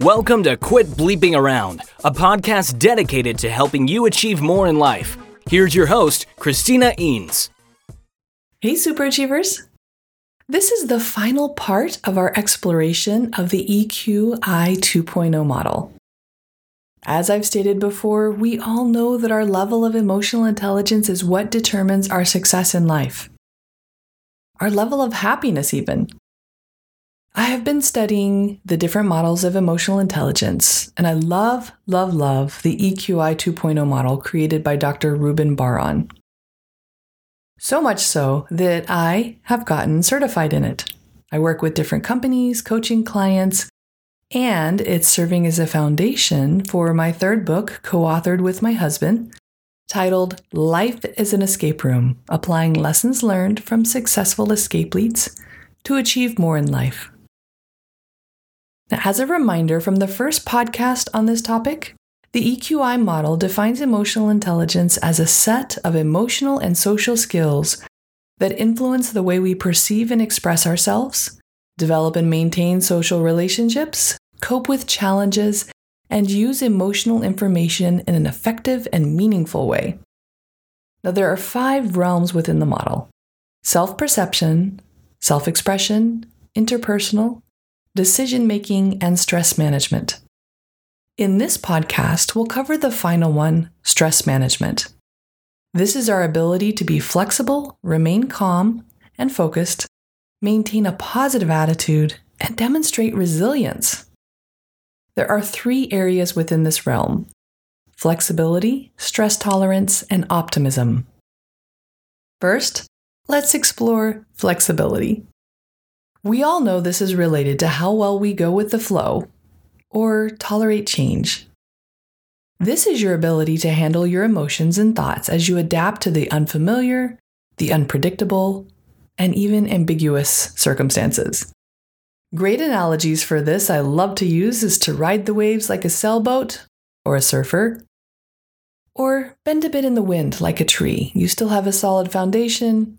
Welcome to Quit Bleeping Around, a podcast dedicated to helping you achieve more in life. Here's your host, Christina Eanes. Hey, superachievers. This is the final part of our exploration of the EQI 2.0 model. As I've stated before, we all know that our level of emotional intelligence is what determines our success in life. Our level of happiness, even. I have been studying the different models of emotional intelligence, and I love, love, love the EQI 2.0 model created by Dr. Ruben Bar-On. So much so that I have gotten certified in it. I work with different companies, coaching clients, and it's serving as a foundation for my third book, co authored with my husband, titled Life is an Escape Room Applying Lessons Learned from Successful Escape Leads to Achieve More in Life. Now, as a reminder from the first podcast on this topic, the EQI model defines emotional intelligence as a set of emotional and social skills that influence the way we perceive and express ourselves, develop and maintain social relationships, cope with challenges, and use emotional information in an effective and meaningful way. Now, there are five realms within the model self perception, self expression, interpersonal, decision making, and stress management. In this podcast, we'll cover the final one stress management. This is our ability to be flexible, remain calm and focused, maintain a positive attitude, and demonstrate resilience. There are three areas within this realm flexibility, stress tolerance, and optimism. First, let's explore flexibility. We all know this is related to how well we go with the flow or tolerate change. This is your ability to handle your emotions and thoughts as you adapt to the unfamiliar, the unpredictable, and even ambiguous circumstances. Great analogies for this I love to use is to ride the waves like a sailboat or a surfer, or bend a bit in the wind like a tree. You still have a solid foundation,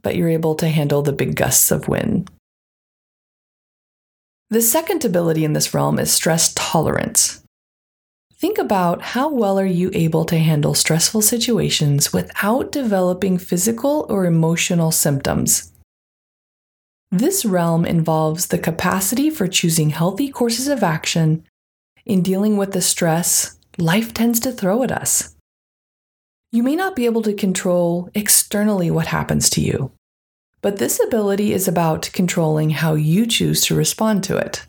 but you're able to handle the big gusts of wind. The second ability in this realm is stress tolerance. Think about how well are you able to handle stressful situations without developing physical or emotional symptoms. This realm involves the capacity for choosing healthy courses of action in dealing with the stress life tends to throw at us. You may not be able to control externally what happens to you, but this ability is about controlling how you choose to respond to it.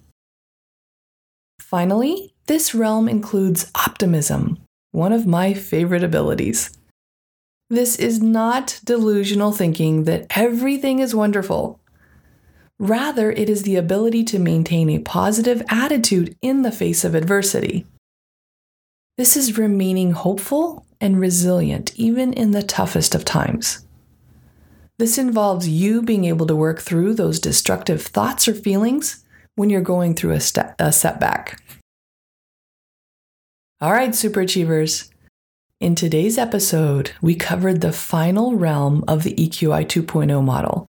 Finally, this realm includes optimism, one of my favorite abilities. This is not delusional thinking that everything is wonderful. Rather, it is the ability to maintain a positive attitude in the face of adversity. This is remaining hopeful and resilient even in the toughest of times. This involves you being able to work through those destructive thoughts or feelings when you're going through a, st- a setback. All right, super achievers. In today's episode, we covered the final realm of the EQI 2.0 model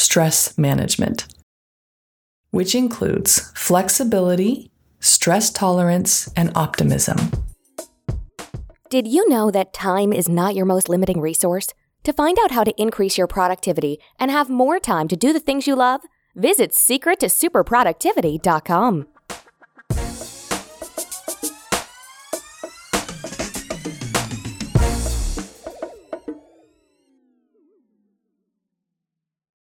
stress management, which includes flexibility, stress tolerance, and optimism. Did you know that time is not your most limiting resource? To find out how to increase your productivity and have more time to do the things you love, visit secrettosuperproductivity.com.